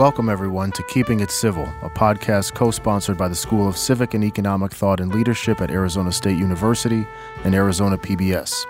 Welcome, everyone, to Keeping It Civil, a podcast co sponsored by the School of Civic and Economic Thought and Leadership at Arizona State University and Arizona PBS.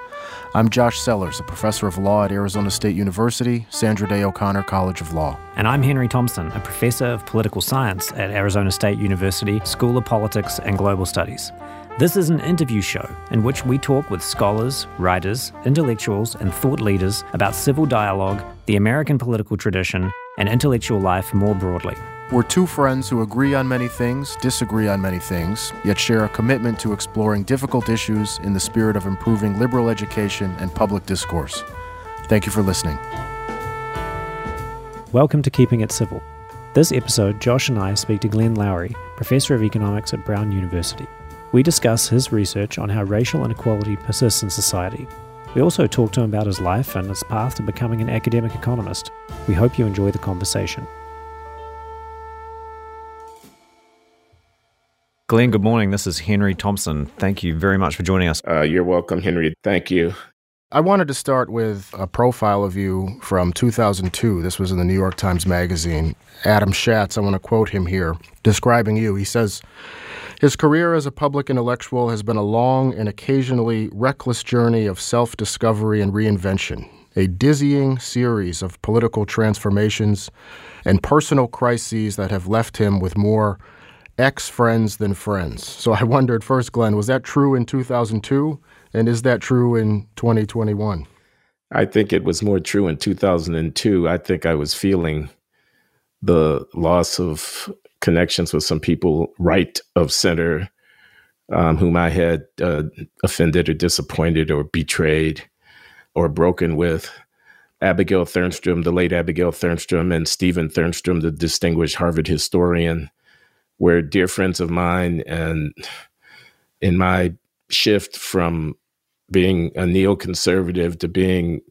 I'm Josh Sellers, a professor of law at Arizona State University, Sandra Day O'Connor College of Law. And I'm Henry Thompson, a professor of political science at Arizona State University School of Politics and Global Studies. This is an interview show in which we talk with scholars, writers, intellectuals, and thought leaders about civil dialogue, the American political tradition, and intellectual life more broadly. We're two friends who agree on many things, disagree on many things, yet share a commitment to exploring difficult issues in the spirit of improving liberal education and public discourse. Thank you for listening. Welcome to Keeping It Civil. This episode, Josh and I speak to Glenn Loury, Professor of Economics at Brown University. We discuss his research on how racial inequality persists in society. We also talk to him about his life and his path to becoming an academic economist. We hope you enjoy the conversation. Glenn, good morning. This is Henry Thompson. Thank you very much for joining us. Uh, you're welcome, Henry. Thank you. I wanted to start with a profile of you from 2002. This was in the New York Times Magazine. Adam Shatz, I want to quote him here, describing you. He says, His career as a public intellectual has been a long and occasionally reckless journey of self discovery and reinvention, a dizzying series of political transformations and personal crises that have left him with more ex friends than friends. So I wondered first, Glenn, was that true in 2002? And is that true in 2021? I think it was more true in 2002. I think I was feeling the loss of connections with some people right of center um, whom I had uh, offended or disappointed or betrayed or broken with. Abigail Thernstrom, the late Abigail Thernstrom, and Stephan Thernstrom, the distinguished Harvard historian, were dear friends of mine. And in my shift from being a neoconservative to being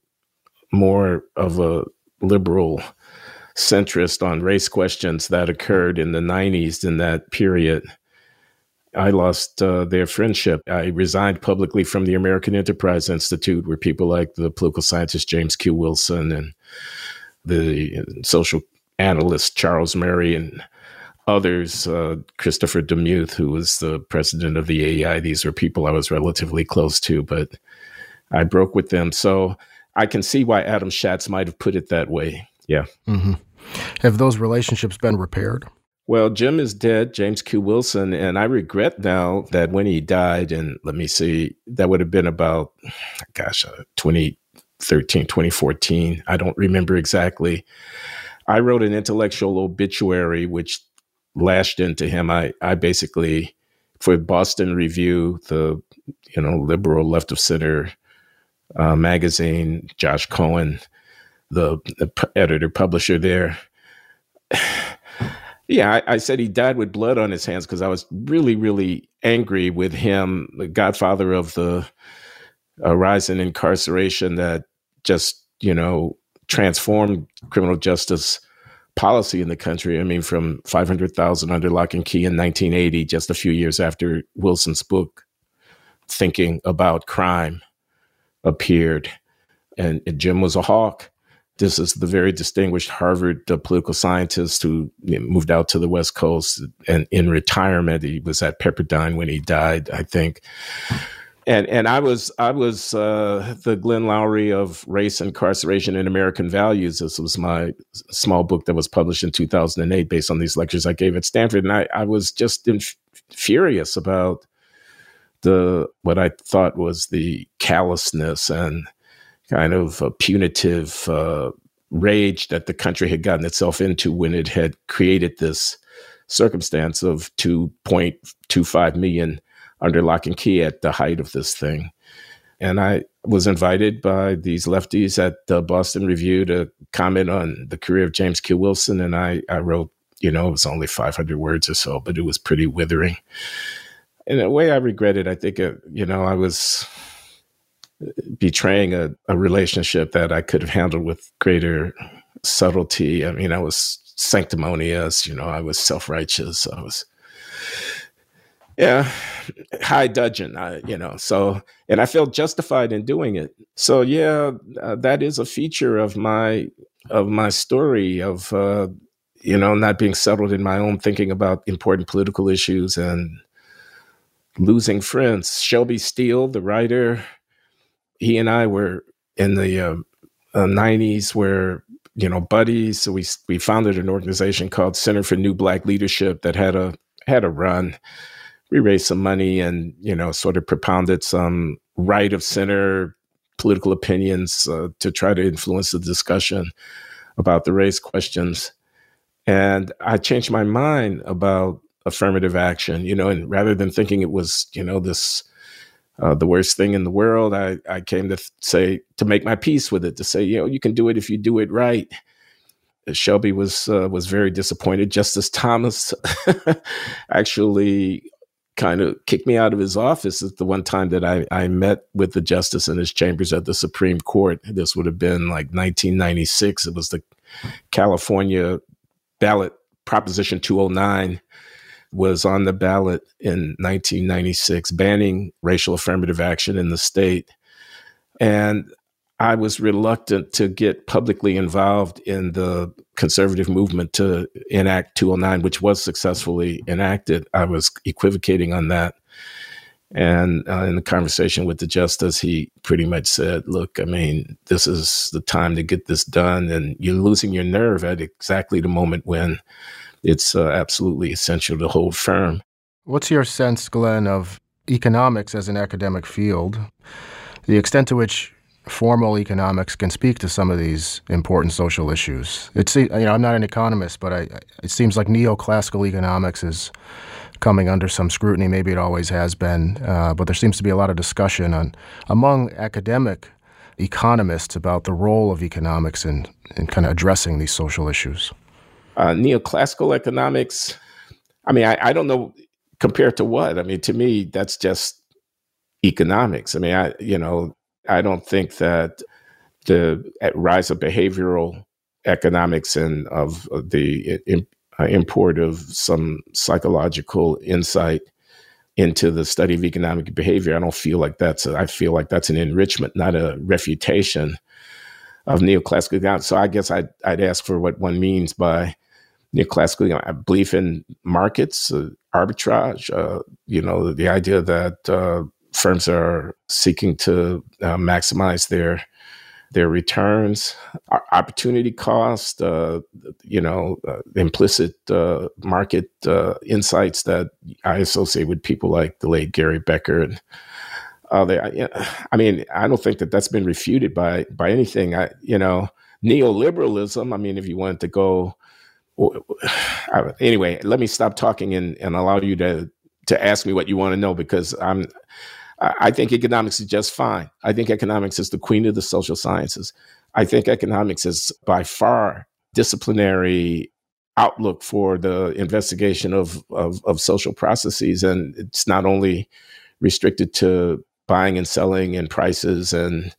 more of a liberal centrist on race questions that occurred in the 90s in that period, I lost uh, their friendship. I resigned publicly from the American Enterprise Institute, where people like the political scientist James Q. Wilson and the social analyst Charles Murray and others, uh, Christopher DeMuth, who was the president of the AEI, these were people I was relatively close to, but I broke with them. So I can see why Adam Shatz might have put it that way. Yeah. Mm-hmm. Have those relationships been repaired? Well, Jim is dead, James Q. Wilson, and I regret now that when he died, and let me see, that would have been about, gosh, uh, 2013, 2014. I don't remember exactly. I wrote an intellectual obituary, which lashed into him. I, I basically, for Boston Review, the you know liberal left of center uh, magazine, Josh Cohen, the, the editor publisher there. yeah, I, I, said he died with blood on his hands because I was really, really angry with him, the godfather of the uh, rise in incarceration that just you know transformed criminal justice policy in the country. I mean, from 500,000 under lock and key in 1980, just a few years after Wilson's book, Thinking About Crime, appeared. And, and Jim was a hawk. This is the very distinguished Harvard uh, political scientist who moved out to the West Coast and in retirement. He was at Pepperdine when he died, I think and and I was I was uh, the Glenn Loury of Race, Incarceration, and American Values. This was my small book that was published in 2008 based on these lectures I gave at Stanford, and I, I was just inf- furious about the what I thought was the callousness and kind of punitive uh, rage that the country had gotten itself into when it had created this circumstance of 2.25 million under lock and key at the height of this thing. And I was invited by these lefties at the Boston Review to comment on the career of James Q. Wilson. And I, I wrote, you know, it was only 500 words or so, but it was pretty withering. In a way, I regret it. I think, it, you know, I was betraying a, a relationship that I could have handled with greater subtlety. I mean, I was sanctimonious, you know, I was self righteous. I was yeah, high dudgeon, I, you know. So, and I felt justified in doing it. So, yeah, uh, that is a feature of my of my story of uh, you know, not being settled in my own thinking about important political issues and losing friends. Shelby Steele, the writer, he and I were in the uh, uh, 90s where you know buddies so we we founded an organization called center for new black leadership that had a had a run. We raised some money and you know sort of propounded some right of center political opinions uh, to try to influence the discussion about the race questions. And i changed my mind about affirmative action you know and rather than thinking it was you know this uh, the worst thing in the world i i came to say to make my peace with it to say you know you can do it if you do it right Shelby was uh, was very disappointed. Justice Thomas actually kind of kicked me out of his office at the one time that I, I met with the justice in his chambers at the Supreme Court. This would have been like 1996. It was the California ballot Proposition 209 was on the ballot in 1996, banning racial affirmative action in the state. And I was reluctant to get publicly involved in the conservative movement to enact 209, which was successfully enacted. I was equivocating on that. And uh, in the conversation with the justice, he pretty much said, Look, I mean, this is the time to get this done. And you're losing your nerve at exactly the moment when it's uh, absolutely essential to hold firm. What's your sense, Glenn, of economics as an academic field? The extent to which formal economics can speak to some of these important social issues. It's you know I'm not an economist, but I, it seems like neoclassical economics is coming under some scrutiny. Maybe it always has been, uh, but there seems to be a lot of discussion on among academic economists about the role of economics in in kind of addressing these social issues. Uh, neoclassical economics. I mean, I, I don't know compared to what. I mean, to me, that's just economics. I mean, I you know I don't think that the rise of behavioral economics and of the uh, import of some psychological insight into the study of economic behavior, I don't feel like that's a, I feel like that's an enrichment, not a refutation of neoclassical economics. So I guess I'd, I'd ask for what one means by neoclassical you know, belief in markets, uh, arbitrage, uh, you know, the idea that uh, firms are seeking to uh, maximize their their returns, opportunity cost, uh, you know, uh, implicit market insights that I associate with people like the late Gary Becker. And they, I mean, I don't think that that's been refuted by by anything. I, you know, neoliberalism. I mean, if you wanted to go, anyway, let me stop talking and, and allow you to to ask me what you want to know because I'm I think economics is just fine. I think economics is the queen of the social sciences. I think economics is by far disciplinary outlook for the investigation of, of, of social processes. And it's not only restricted to buying and selling and prices and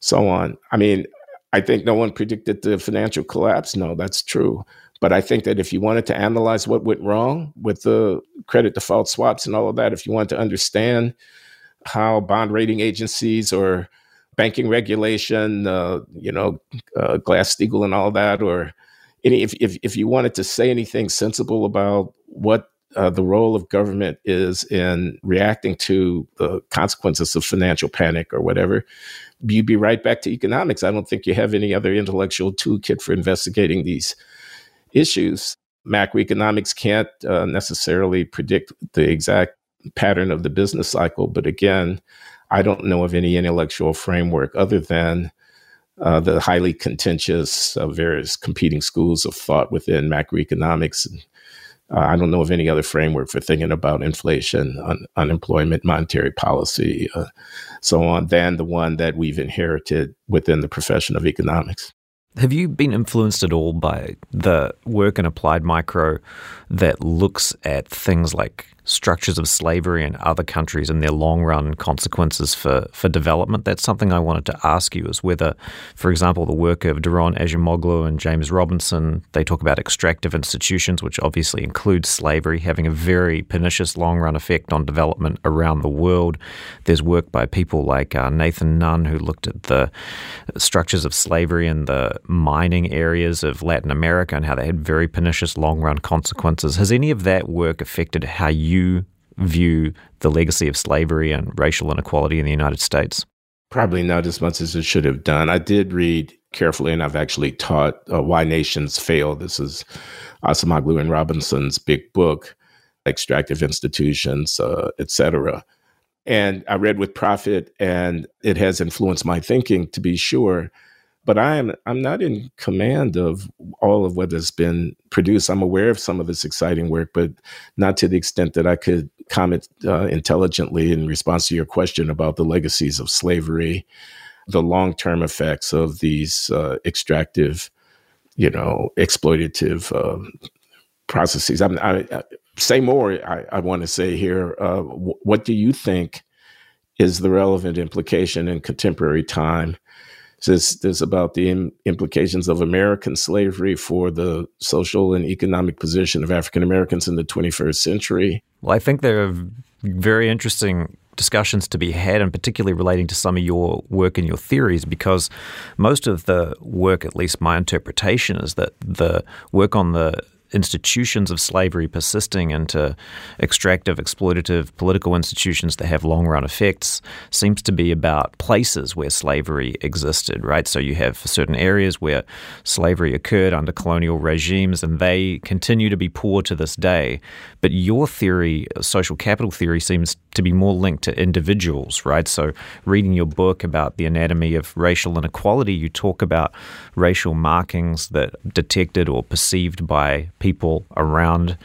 so on. I mean, I think no one predicted the financial collapse. No, that's true. But I think that if you wanted to analyze what went wrong with the credit default swaps and all of that, if you want to understand how bond rating agencies or banking regulation, uh, you know, uh, Glass Steagall and all that, or any, if, if, if you wanted to say anything sensible about what uh, the role of government is in reacting to the consequences of financial panic or whatever, you'd be right back to economics. I don't think you have any other intellectual toolkit for investigating these issues. Macroeconomics can't uh, necessarily predict the exact pattern of the business cycle. But again, I don't know of any intellectual framework other than uh, the highly contentious uh, various competing schools of thought within macroeconomics. Uh, I don't know of any other framework for thinking about inflation, un- unemployment, monetary policy, uh, so on, than the one that we've inherited within the profession of economics. Have you been influenced at all by the work in applied micro that looks at things like structures of slavery in other countries and their long run consequences for, for development. That's something I wanted to ask you is whether, for example, the work of Daron Acemoglu and James Robinson, they talk about extractive institutions, which obviously includes slavery, having a very pernicious long run effect on development around the world. There's work by people like uh, Nathan Nunn, who looked at the structures of slavery in the mining areas of Latin America and how they had very pernicious long run consequences. Has any of that work affected how you view the legacy of slavery and racial inequality in the United States? Probably not as much as it should have done. I did read carefully, and I've actually taught uh, Why Nations Fail. This is Acemoglu and Robinson's big book, Extractive Institutions, uh, etc. And I read with profit, and it has influenced my thinking to be sure but I am I'm not in command of all of what has been produced. I'm aware of some of this exciting work, but not to the extent that I could comment uh, intelligently in response to your question about the legacies of slavery, the long term effects of these uh, extractive, you know, exploitative uh, processes. I, I, say more. I, I want to say here. Uh, w- what do you think is the relevant implication in contemporary time? This, this about the Im- implications of American slavery for the social and economic position of African Americans in the 21st century. Well, I think there are very interesting discussions to be had, and particularly relating to some of your work and your theories, because most of the work, at least my interpretation, is that the work on the institutions of slavery persisting into extractive, exploitative political institutions that have long run effects seems to be about places where slavery existed, right? So you have certain areas where slavery occurred under colonial regimes and they continue to be poor to this day. But your theory, social capital theory, seems to be more linked to individuals, right? So reading your book about the anatomy of racial inequality, you talk about racial markings that detected or perceived by people around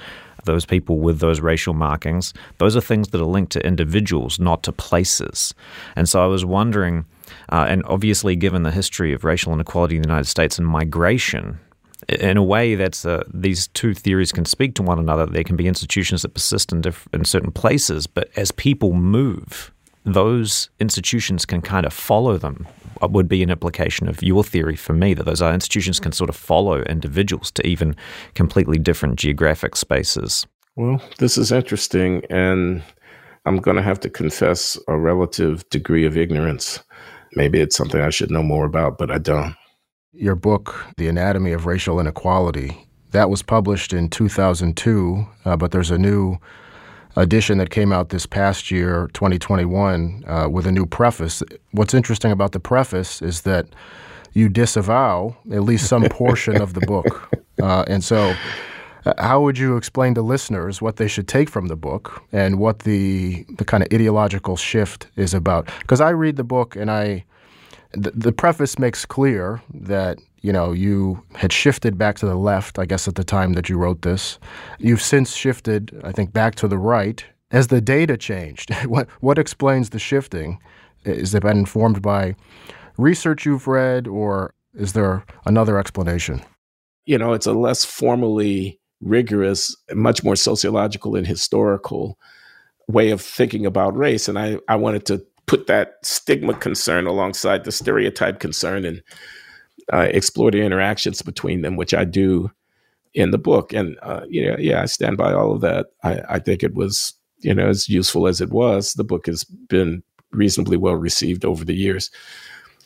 those people with those racial markings. Those are things that are linked to individuals, not to places. And so I was wondering, uh, and obviously, given the history of racial inequality in the United States and migration, in a way, that's uh, these two theories can speak to one another. There can be institutions that persist in, diff- in certain places, but as people move, those institutions can kind of follow them would be an implication of your theory for me that those institutions can sort of follow individuals to even completely different geographic spaces. Well, this is interesting, and I'm going to have to confess a relative degree of ignorance. Maybe it's something I should know more about, but I don't. Your book, The Anatomy of Racial Inequality, that was published in 2002, uh, but there's a new edition that came out this past year, 2021, uh, with a new preface. What's interesting about the preface is that you disavow at least some portion of the book. Uh, and so, uh, how would you explain to listeners what they should take from the book and what the, the kind of ideological shift is about? Because I read the book and I, the, the preface makes clear that you know, you had shifted back to the left, I guess, at the time that you wrote this. You've since shifted, I think, back to the right. As the data changed, what, what explains the shifting? Is it been informed by research you've read, or is there another explanation? You know, it's a less formally rigorous, much more sociological and historical way of thinking about race. And I, I wanted to put that stigma concern alongside the stereotype concern and uh, explore the interactions between them, which I do in the book. And uh, you know, yeah, I stand by all of that. I, I think it was you know as useful as it was. The book has been reasonably well received over the years.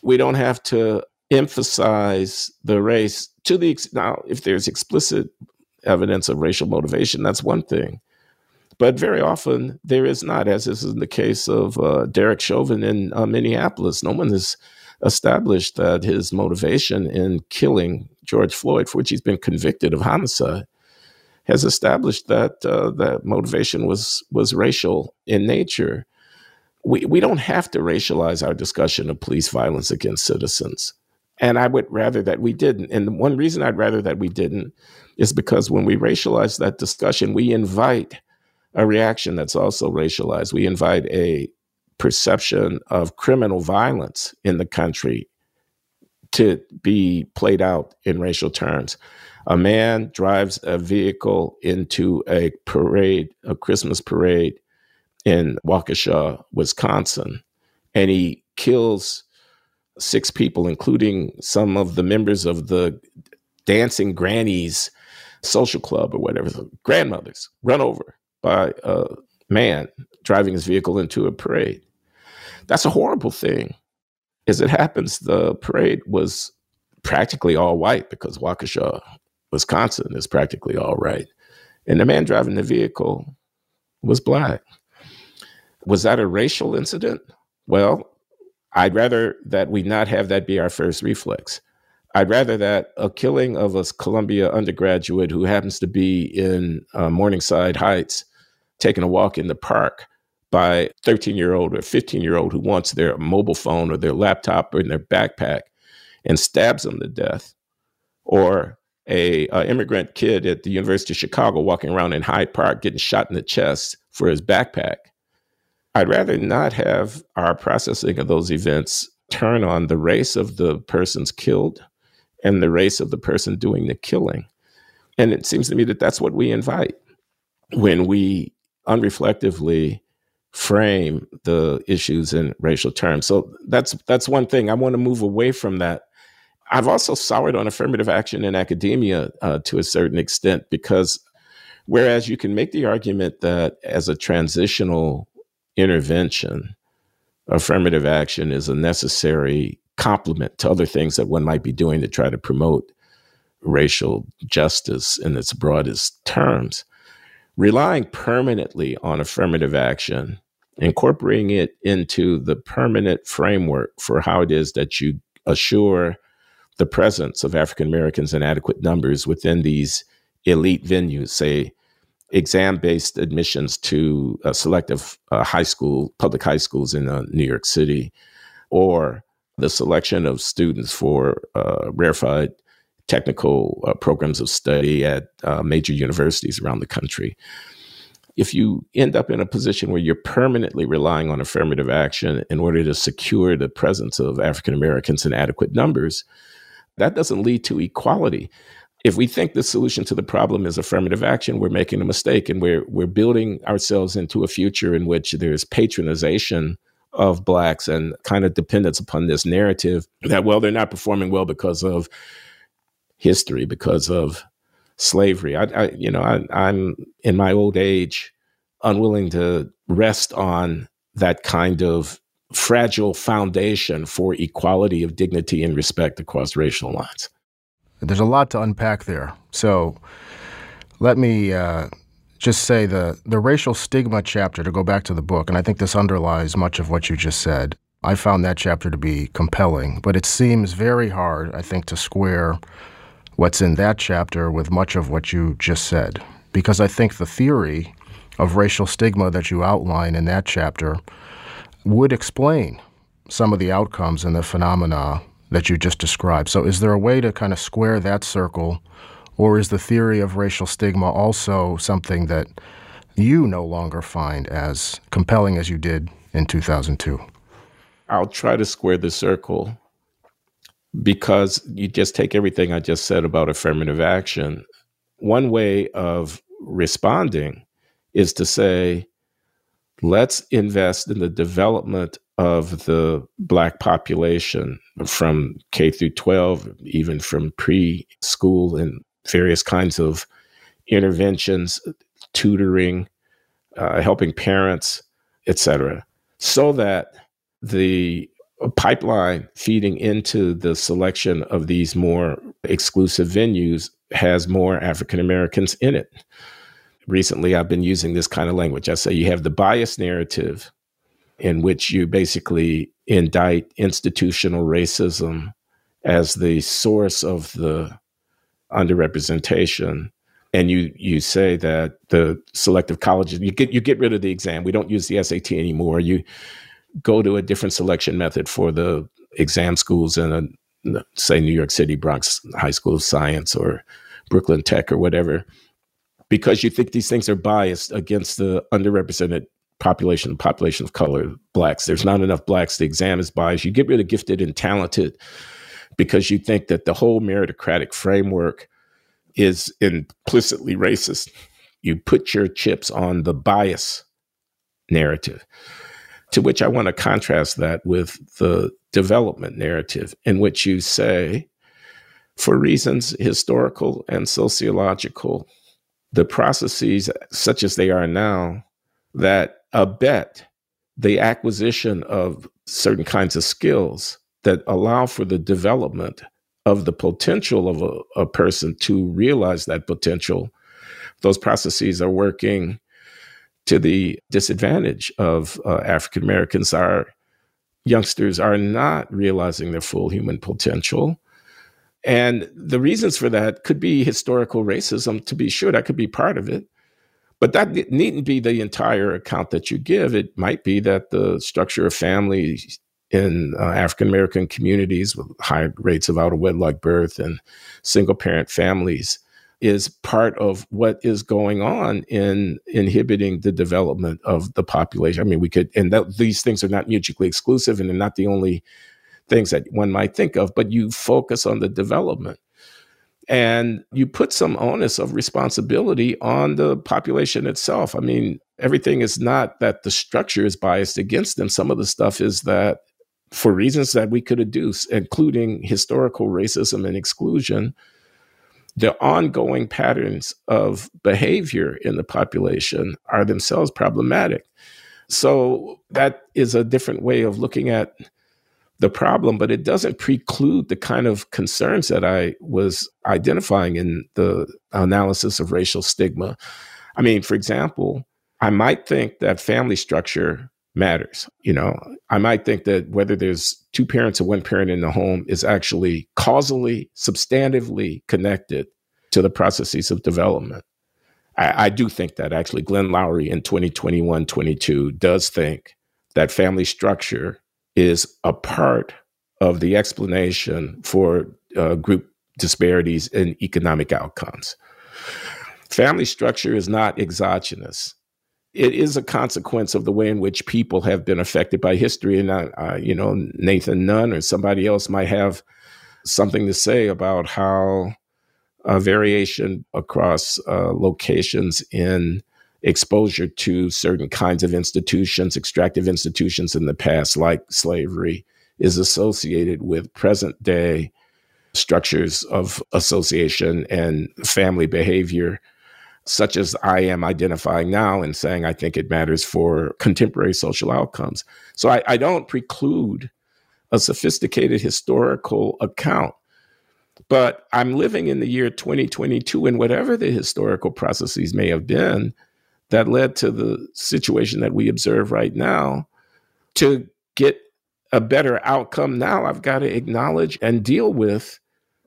We don't have to emphasize the race to the now if there's explicit evidence of racial motivation that's one thing but very often there is not as is in the case of uh, derek chauvin in uh, minneapolis no one has established that his motivation in killing George Floyd, for which he's been convicted of homicide, has established that uh, that motivation was was racial in nature. We we don't have to racialize our discussion of police violence against citizens, and I would rather that we didn't. And one reason I'd rather that we didn't is because when we racialize that discussion, we invite a reaction that's also racialized. We invite a perception of criminal violence in the country to be played out in racial terms. A man drives a vehicle into a parade, a Christmas parade in Waukesha, Wisconsin, and he kills six people, including some of the members of the Dancing Grannies social club or whatever, grandmothers run over by a man driving his vehicle into a parade. That's a horrible thing. As it happens, the parade was practically all white because Waukesha, Wisconsin is practically all right. And the man driving the vehicle was black. Was that a racial incident? Well, I'd rather that we not have that be our first reflex. I'd rather that a killing of a Columbia undergraduate who happens to be in uh, Morningside Heights taking a walk in the park by 13 year old or 15 year old who wants their mobile phone or their laptop or in their backpack and stabs them to death, or a, a immigrant kid at the University of Chicago walking around in Hyde Park getting shot in the chest for his backpack. I'd rather not have our processing of those events turn on the race of the persons killed and the race of the person doing the killing. And it seems to me that that's what we invite when we unreflectively frame the issues in racial terms. So that's that's one thing. I want to move away from that. I've also soured on affirmative action in academia uh, to a certain extent because whereas you can make the argument that as a transitional intervention, affirmative action is a necessary complement to other things that one might be doing to try to promote racial justice in its broadest terms. Relying permanently on affirmative action, incorporating it into the permanent framework for how it is that you assure the presence of African Americans in adequate numbers within these elite venues, say exam based admissions to selective uh, high school, public high schools in uh, New York City, or the selection of students for uh, rarefied technical uh, programs of study at uh, major universities around the country. If you end up in a position where you're permanently relying on affirmative action in order to secure the presence of African Americans in adequate numbers, that doesn't lead to equality. If we think the solution to the problem is affirmative action, we're making a mistake and we're, we're building ourselves into a future in which there's patronization of blacks and kind of dependence upon this narrative that well they're not performing well because of history because of slavery. I, I you know I, i'm in my old age unwilling to rest on that kind of fragile foundation for equality of dignity and respect across racial lines. There's a lot to unpack there. So let me uh, just say the, the racial stigma chapter, to go back to the book, and I think this underlies much of what you just said. I found that chapter to be compelling, but it seems very hard, I think, to square what's in that chapter with much of what you just said. Because I think the theory of racial stigma that you outline in that chapter would explain some of the outcomes and the phenomena that you just described. So, is there a way to kind of square that circle or is the theory of racial stigma also something that you no longer find as compelling as you did in 2002? I'll try to square the circle because you just take everything I just said about affirmative action. One way of responding is to say, let's invest in the development of the black population from K through 12, even from preschool and various kinds of interventions, tutoring, uh, helping parents, etc., so that the pipeline feeding into the selection of these more exclusive venues has more African Americans in it. Recently, I've been using this kind of language. I say you have the bias narrative, in which you basically indict institutional racism as the source of the underrepresentation and you you say that the selective colleges you get you get rid of the exam we don't use the SAT anymore you go to a different selection method for the exam schools in a say New York City Bronx High School of Science or Brooklyn Tech or whatever because you think these things are biased against the underrepresented population population of color blacks. There's not enough blacks. The exam is biased. You get rid of gifted and talented because you think that the whole meritocratic framework is implicitly racist. You put your chips on the bias narrative, to which I want to contrast that with the development narrative, in which you say, for reasons historical and sociological, the processes, such as they are now, that abet the acquisition of certain kinds of skills that allow for the development of the potential of a, a person to realize that potential, those processes are working to the disadvantage of uh, African Americans. Our youngsters are not realizing their full human potential. And the reasons for that could be historical racism, to be sure, that could be part of it. But that needn't be the entire account that you give. It might be that the structure of family in uh, African American communities with high rates of out of wedlock birth and single parent families is part of what is going on in inhibiting the development of the population. I mean, we could, and that, these things are not mutually exclusive and they're not the only things that one might think of, but you focus on the development. And you put some onus of responsibility on the population itself. I mean, everything is not that the structure is biased against them. Some of the stuff is that for reasons that we could adduce, including historical racism and exclusion, the ongoing patterns of behavior in the population are themselves problematic. So that is a different way of looking at the problem, but it doesn't preclude the kind of concerns that I was identifying in the analysis of racial stigma. I mean, for example, I might think that family structure matters. You know, I might think that whether there's two parents or one parent in the home is actually causally, substantively connected to the processes of development. I, I do think that actually Glenn Loury in 2021 22 does think that family structure is a part of the explanation for uh, group disparities in economic outcomes. Family structure is not exogenous. It is a consequence of the way in which people have been affected by history. And, you know, Nathan Nunn or somebody else might have something to say about how variation across uh, locations in exposure to certain kinds of institutions, extractive institutions in the past, like slavery, is associated with present day structures of association and family behavior, such as I am identifying now and saying I think it matters for contemporary social outcomes. So I, I don't preclude a sophisticated historical account. But I'm living in the year 2022, and whatever the historical processes may have been, that led to the situation that we observe right now. To get a better outcome now, I've got to acknowledge and deal with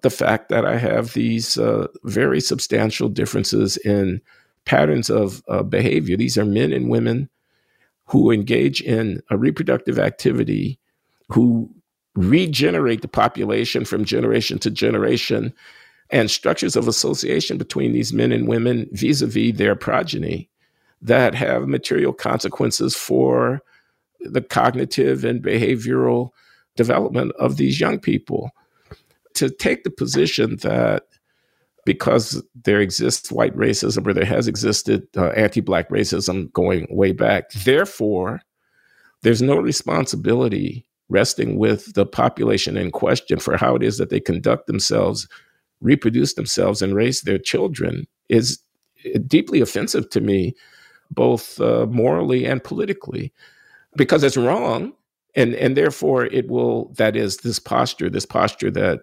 the fact that I have these uh, very substantial differences in patterns of uh, behavior. These are men and women who engage in a reproductive activity, who regenerate the population from generation to generation, and structures of association between these men and women vis a vis their progeny that have material consequences for the cognitive and behavioral development of these young people. To take the position that because there exists white racism or there has existed uh, anti Black racism going way back, therefore, there's no responsibility resting with the population in question for how it is that they conduct themselves, reproduce themselves, and raise their children is deeply offensive to me both uh, morally and politically, because it's wrong, and and therefore it will. That is this posture, this posture that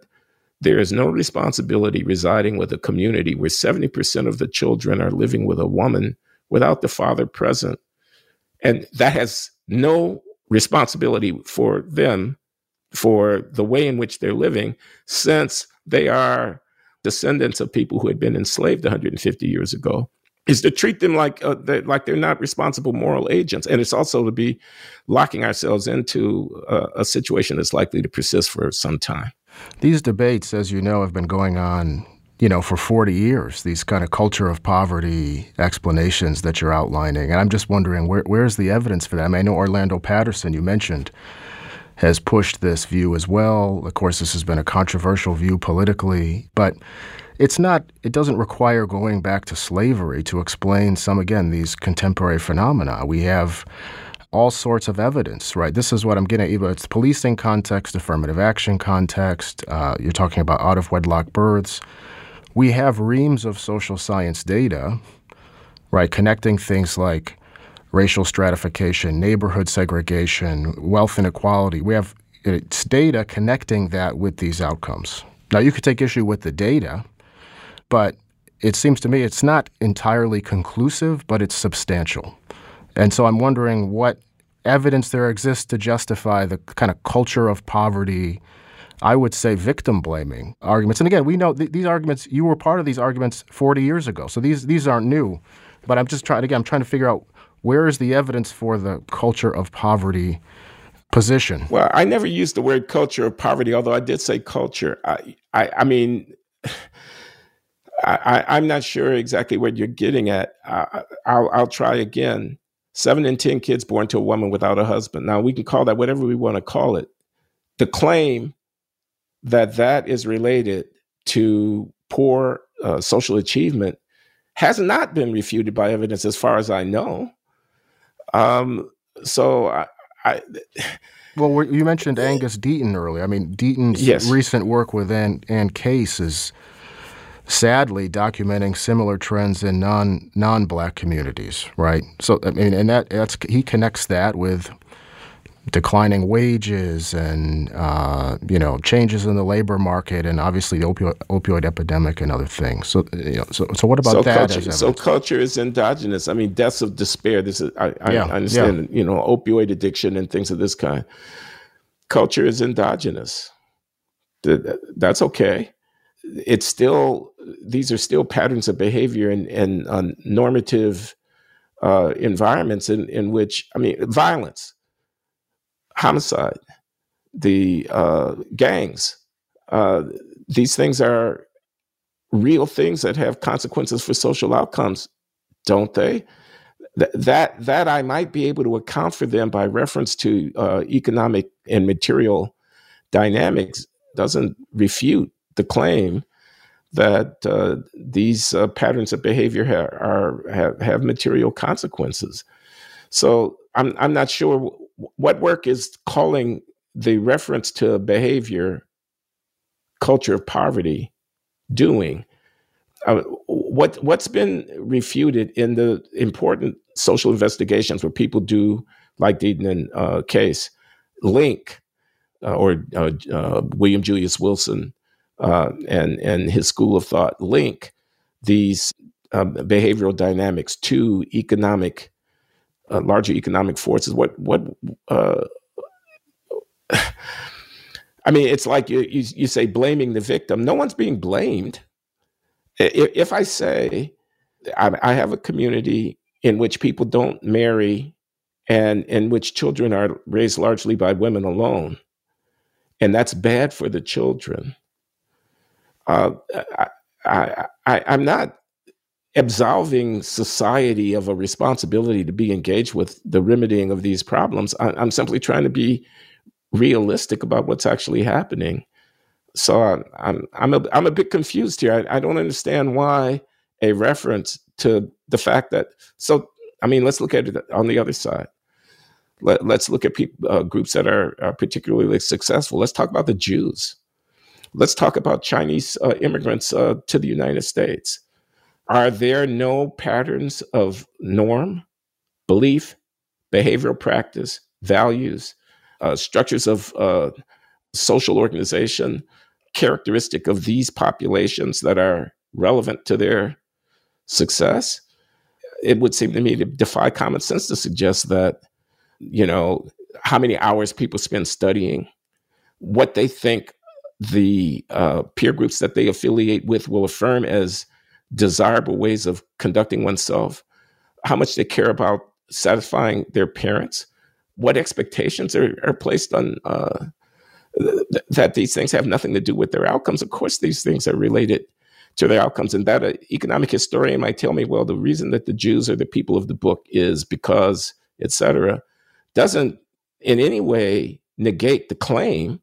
there is no responsibility residing with a community where seventy percent of the children are living with a woman without the father present, and that has no responsibility for them for the way in which they're living since they are descendants of people who had been enslaved 150 years ago is to treat them like uh, they're, like they're not responsible moral agents, and it's also to be locking ourselves into uh, a situation that's likely to persist for some time. These debates, as you know, have been going on, you know, for 40 years. These kind of culture of poverty explanations that you're outlining, and I'm just wondering where, where's the evidence for that? I, mean, I know Orlando Patterson, you mentioned has pushed this view as well. Of course, this has been a controversial view politically, but it's not it doesn't require going back to slavery to explain some again these contemporary phenomena. We have all sorts of evidence, right? This is what I'm getting at. It's policing context, affirmative action context. Uh, you're talking about out of wedlock births. We have reams of social science data, right, connecting things like racial stratification, neighborhood segregation, wealth inequality. We have it's data connecting that with these outcomes. Now, you could take issue with the data, but it seems to me it's not entirely conclusive, but it's substantial. And so I'm wondering what evidence there exists to justify the kind of culture of poverty, I would say victim blaming arguments. And again, we know th- these arguments, you were part of these arguments 40 years ago. So these, these aren't new. But I'm just trying, again, I'm trying to figure out where is the evidence for the culture of poverty position? Well, I never used the word culture of poverty, although I did say culture. I, I, I mean, I, am not sure exactly what you're getting at. I, I'll, I'll try again. Seven in 10 kids born to a woman without a husband. Now, we can call that whatever we want to call it. The claim that that is related to poor uh, social achievement has not been refuted by evidence as far as I know. Um, so I, I well, you mentioned Angus Deaton earlier. I mean, Deaton's yes. recent work with Ann, Ann Case is sadly documenting similar trends in non non black communities, right? So I mean, and that that's he connects that with declining wages and uh, you know changes in the labor market and obviously the opioid, opioid epidemic and other things. So you know, so, so what about so that? Culture, so culture is endogenous. I mean, deaths of despair. This is I, I, yeah, I understand. Yeah. You know, opioid addiction and things of this kind. Culture is endogenous. That's okay it's still these are still patterns of behavior and and uh, normative uh, environments in in which I mean violence, homicide, the uh, gangs. Uh, these things are real things that have consequences for social outcomes, don't they? Th- that that I might be able to account for them by reference to uh, economic and material dynamics doesn't refute the claim that uh, these uh, patterns of behavior ha- are have, have material consequences. So I'm I'm not sure w- what work is calling the reference to behavior culture of poverty doing. Uh, what what's been refuted in the important social investigations where people do like Deaton and uh, Case link uh, or uh, William Julius Wilson uh, and and his school of thought link these um, behavioral dynamics to economic uh, larger economic forces. What what uh, I mean, it's like you, you, you say blaming the victim. No one's being blamed. If, if I say I, I have a community in which people don't marry and in which children are raised largely by women alone, and that's bad for the children uh, I, I, I'm not absolving society of a responsibility to be engaged with the remedying of these problems. I, am simply trying to be realistic about what's actually happening. So I'm I'm I'm a, I'm a bit confused here. I, I don't understand why a reference to the fact that so I mean let's look at it on the other side. Let, us look at people, uh, groups that are, are particularly successful. Let's talk about the Jews. Let's talk about Chinese uh, immigrants uh, to the United States. Are there no patterns of norm, belief, behavioral practice, values, uh, structures of uh, social organization characteristic of these populations that are relevant to their success? It would seem to me to defy common sense to suggest that, you know, how many hours people spend studying, what they think the uh, peer groups that they affiliate with will affirm as desirable ways of conducting oneself, how much they care about satisfying their parents, what expectations are, are placed on uh, th- that these things have nothing to do with their outcomes. Of course, these things are related to their outcomes. And that an economic historian might tell me, well, the reason that the Jews are the people of the book is because, et cetera, doesn't in any way negate the claim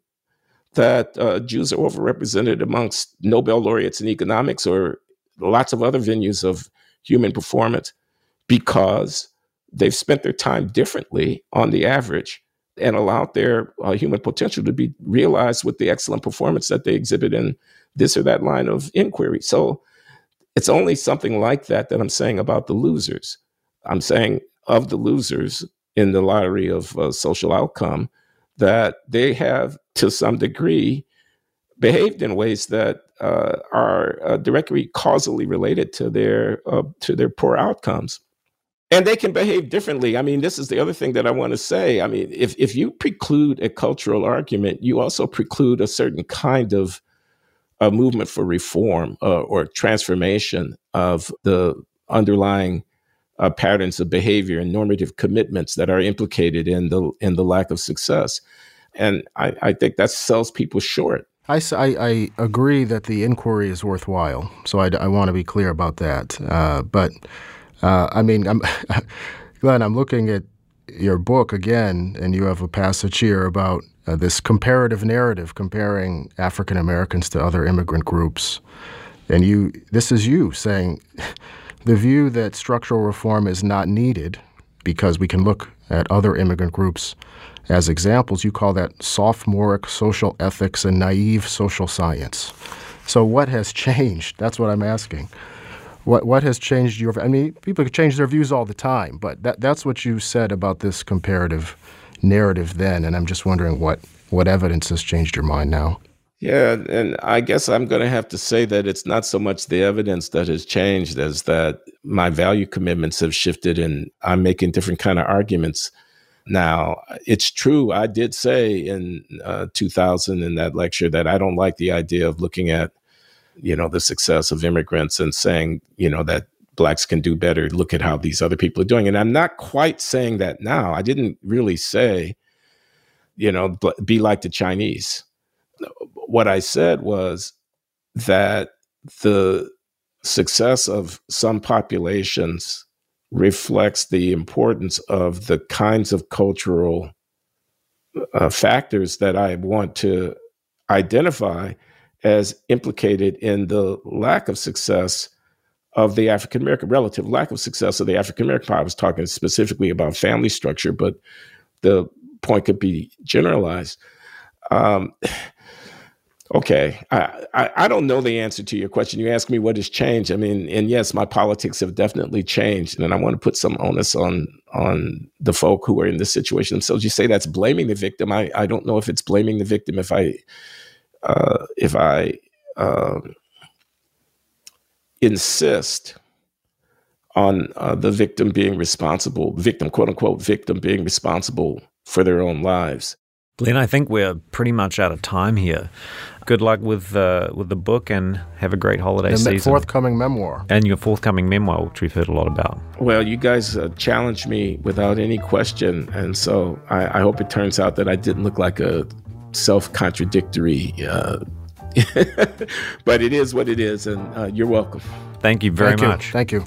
that uh, Jews are overrepresented amongst Nobel laureates in economics or lots of other venues of human performance because they've spent their time differently on the average and allowed their uh, human potential to be realized with the excellent performance that they exhibit in this or that line of inquiry. So it's only something like that that I'm saying about the losers. I'm saying of the losers in the lottery of uh, social outcome that they have, to some degree, behaved in ways that uh, are uh, directly causally related to their uh, to their poor outcomes and they can behave differently. I mean, this is the other thing that I want to say. I mean, if if you preclude a cultural argument, you also preclude a certain kind of a movement for reform uh, or transformation of the underlying uh, patterns of behavior and normative commitments that are implicated in the in the lack of success. And I, I think that sells people short. I, I, I, agree that the inquiry is worthwhile. So I, I want to be clear about that. Uh, but uh, I mean, I'm, Glenn, I'm looking at your book again, and you have a passage here about uh, this comparative narrative comparing African Americans to other immigrant groups. And you, this is you saying the view that structural reform is not needed because we can look at other immigrant groups as examples. You call that sophomoric social ethics and naive social science. So, what has changed? That's what I'm asking. What what has changed your? I mean, people change their views all the time, but that that's what you said about this comparative narrative then, and I'm just wondering what what evidence has changed your mind now. Yeah, and I guess I'm going to have to say that it's not so much the evidence that has changed as that my value commitments have shifted, and I'm making different kind of arguments now. It's true. I did say in uh, 2000 in that lecture that I don't like the idea of looking at you know, the success of immigrants and saying, you know, that blacks can do better. Look at how these other people are doing. And I'm not quite saying that now. I didn't really say, you know, be like the Chinese. What I said was that the success of some populations reflects the importance of the kinds of cultural uh, factors that I want to identify as implicated in the lack of success of the African American, relative lack of success of the African American. I was talking specifically about family structure, but the point could be generalized. Um, okay, I, I, I don't know the answer to your question. You ask me what has changed. I mean, and yes, my politics have definitely changed, and I want to put some onus on on the folk who are in this situation themselves. You say that's blaming the victim. I, I don't know if it's blaming the victim if I uh, if I um, insist on uh, the victim being responsible, victim, quote unquote, victim being responsible for their own lives. Glenn, I think we're pretty much out of time here. Good luck with uh, with the book and have a great holiday and season. forthcoming memoir. And your forthcoming memoir, which we've heard a lot about. Well, you guys uh, challenged me without any question. And so I, I hope it turns out that I didn't look like a self contradictory. Uh, but it is what it is, and uh, you're welcome. Thank you very Thank much. You. Thank you.